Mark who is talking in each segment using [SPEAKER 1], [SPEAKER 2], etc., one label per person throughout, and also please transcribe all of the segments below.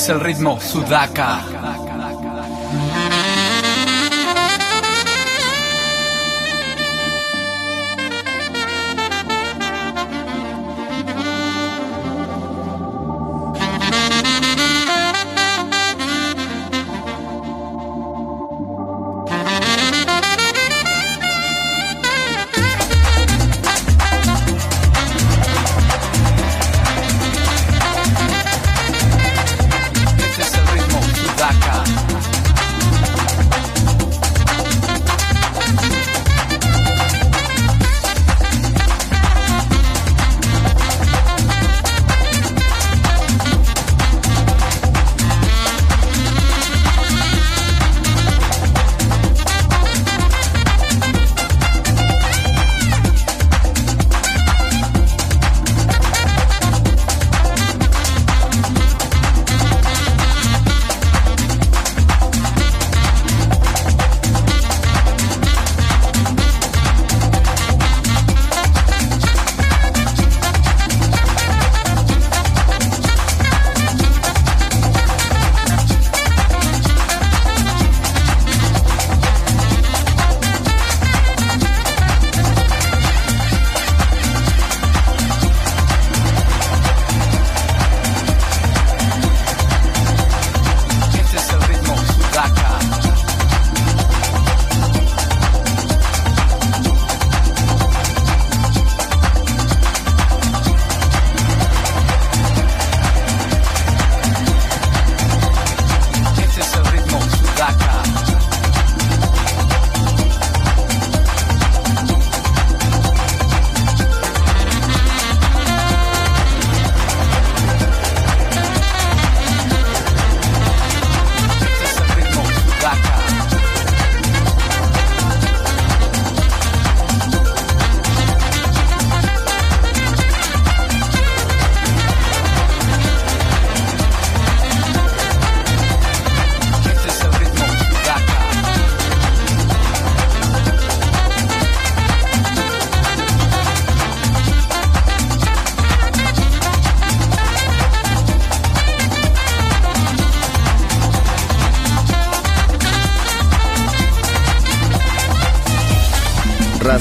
[SPEAKER 1] Es el ritmo Sudaka.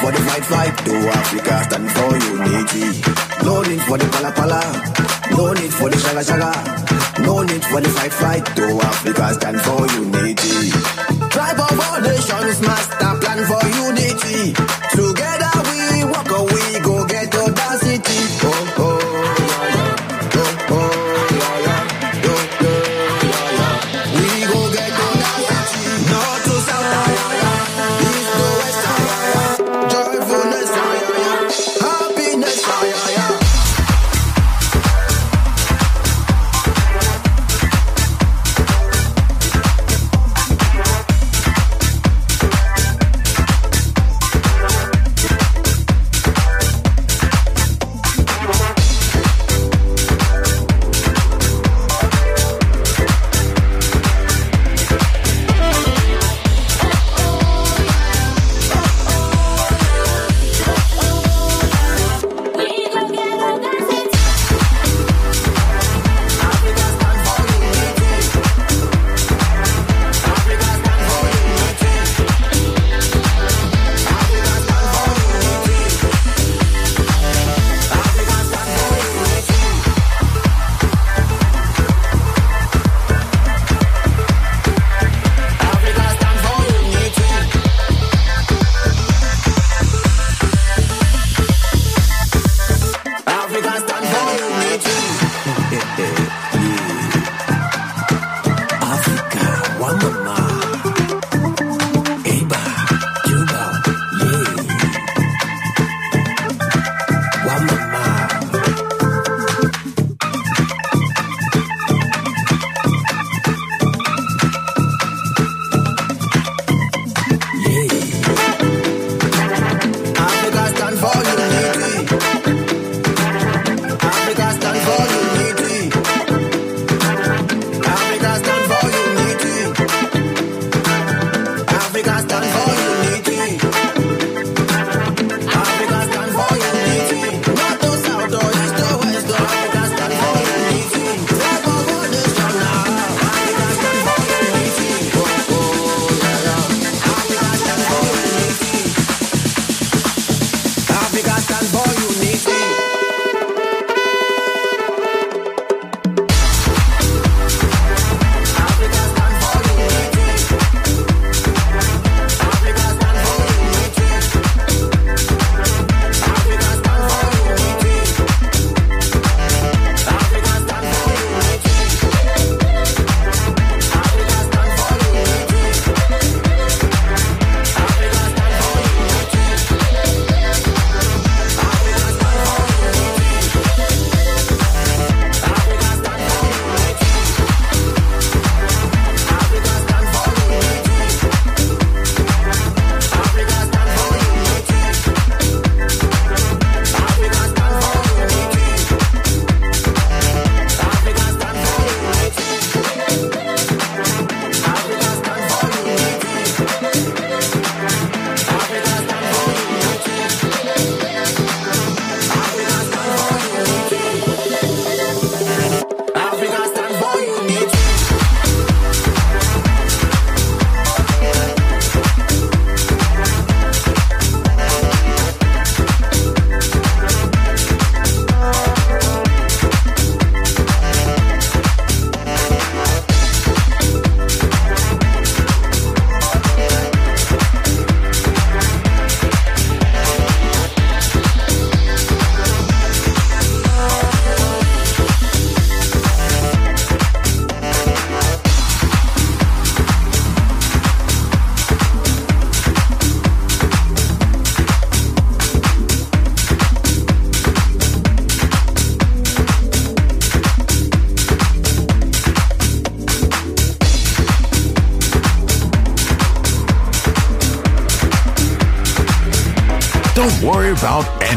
[SPEAKER 2] for the fight fight. To Africa stand for unity. No need for the pala pala. No need for the shaga shaga. No need for the fight fight. To Africa stand for unity. Tribe of all nations
[SPEAKER 3] must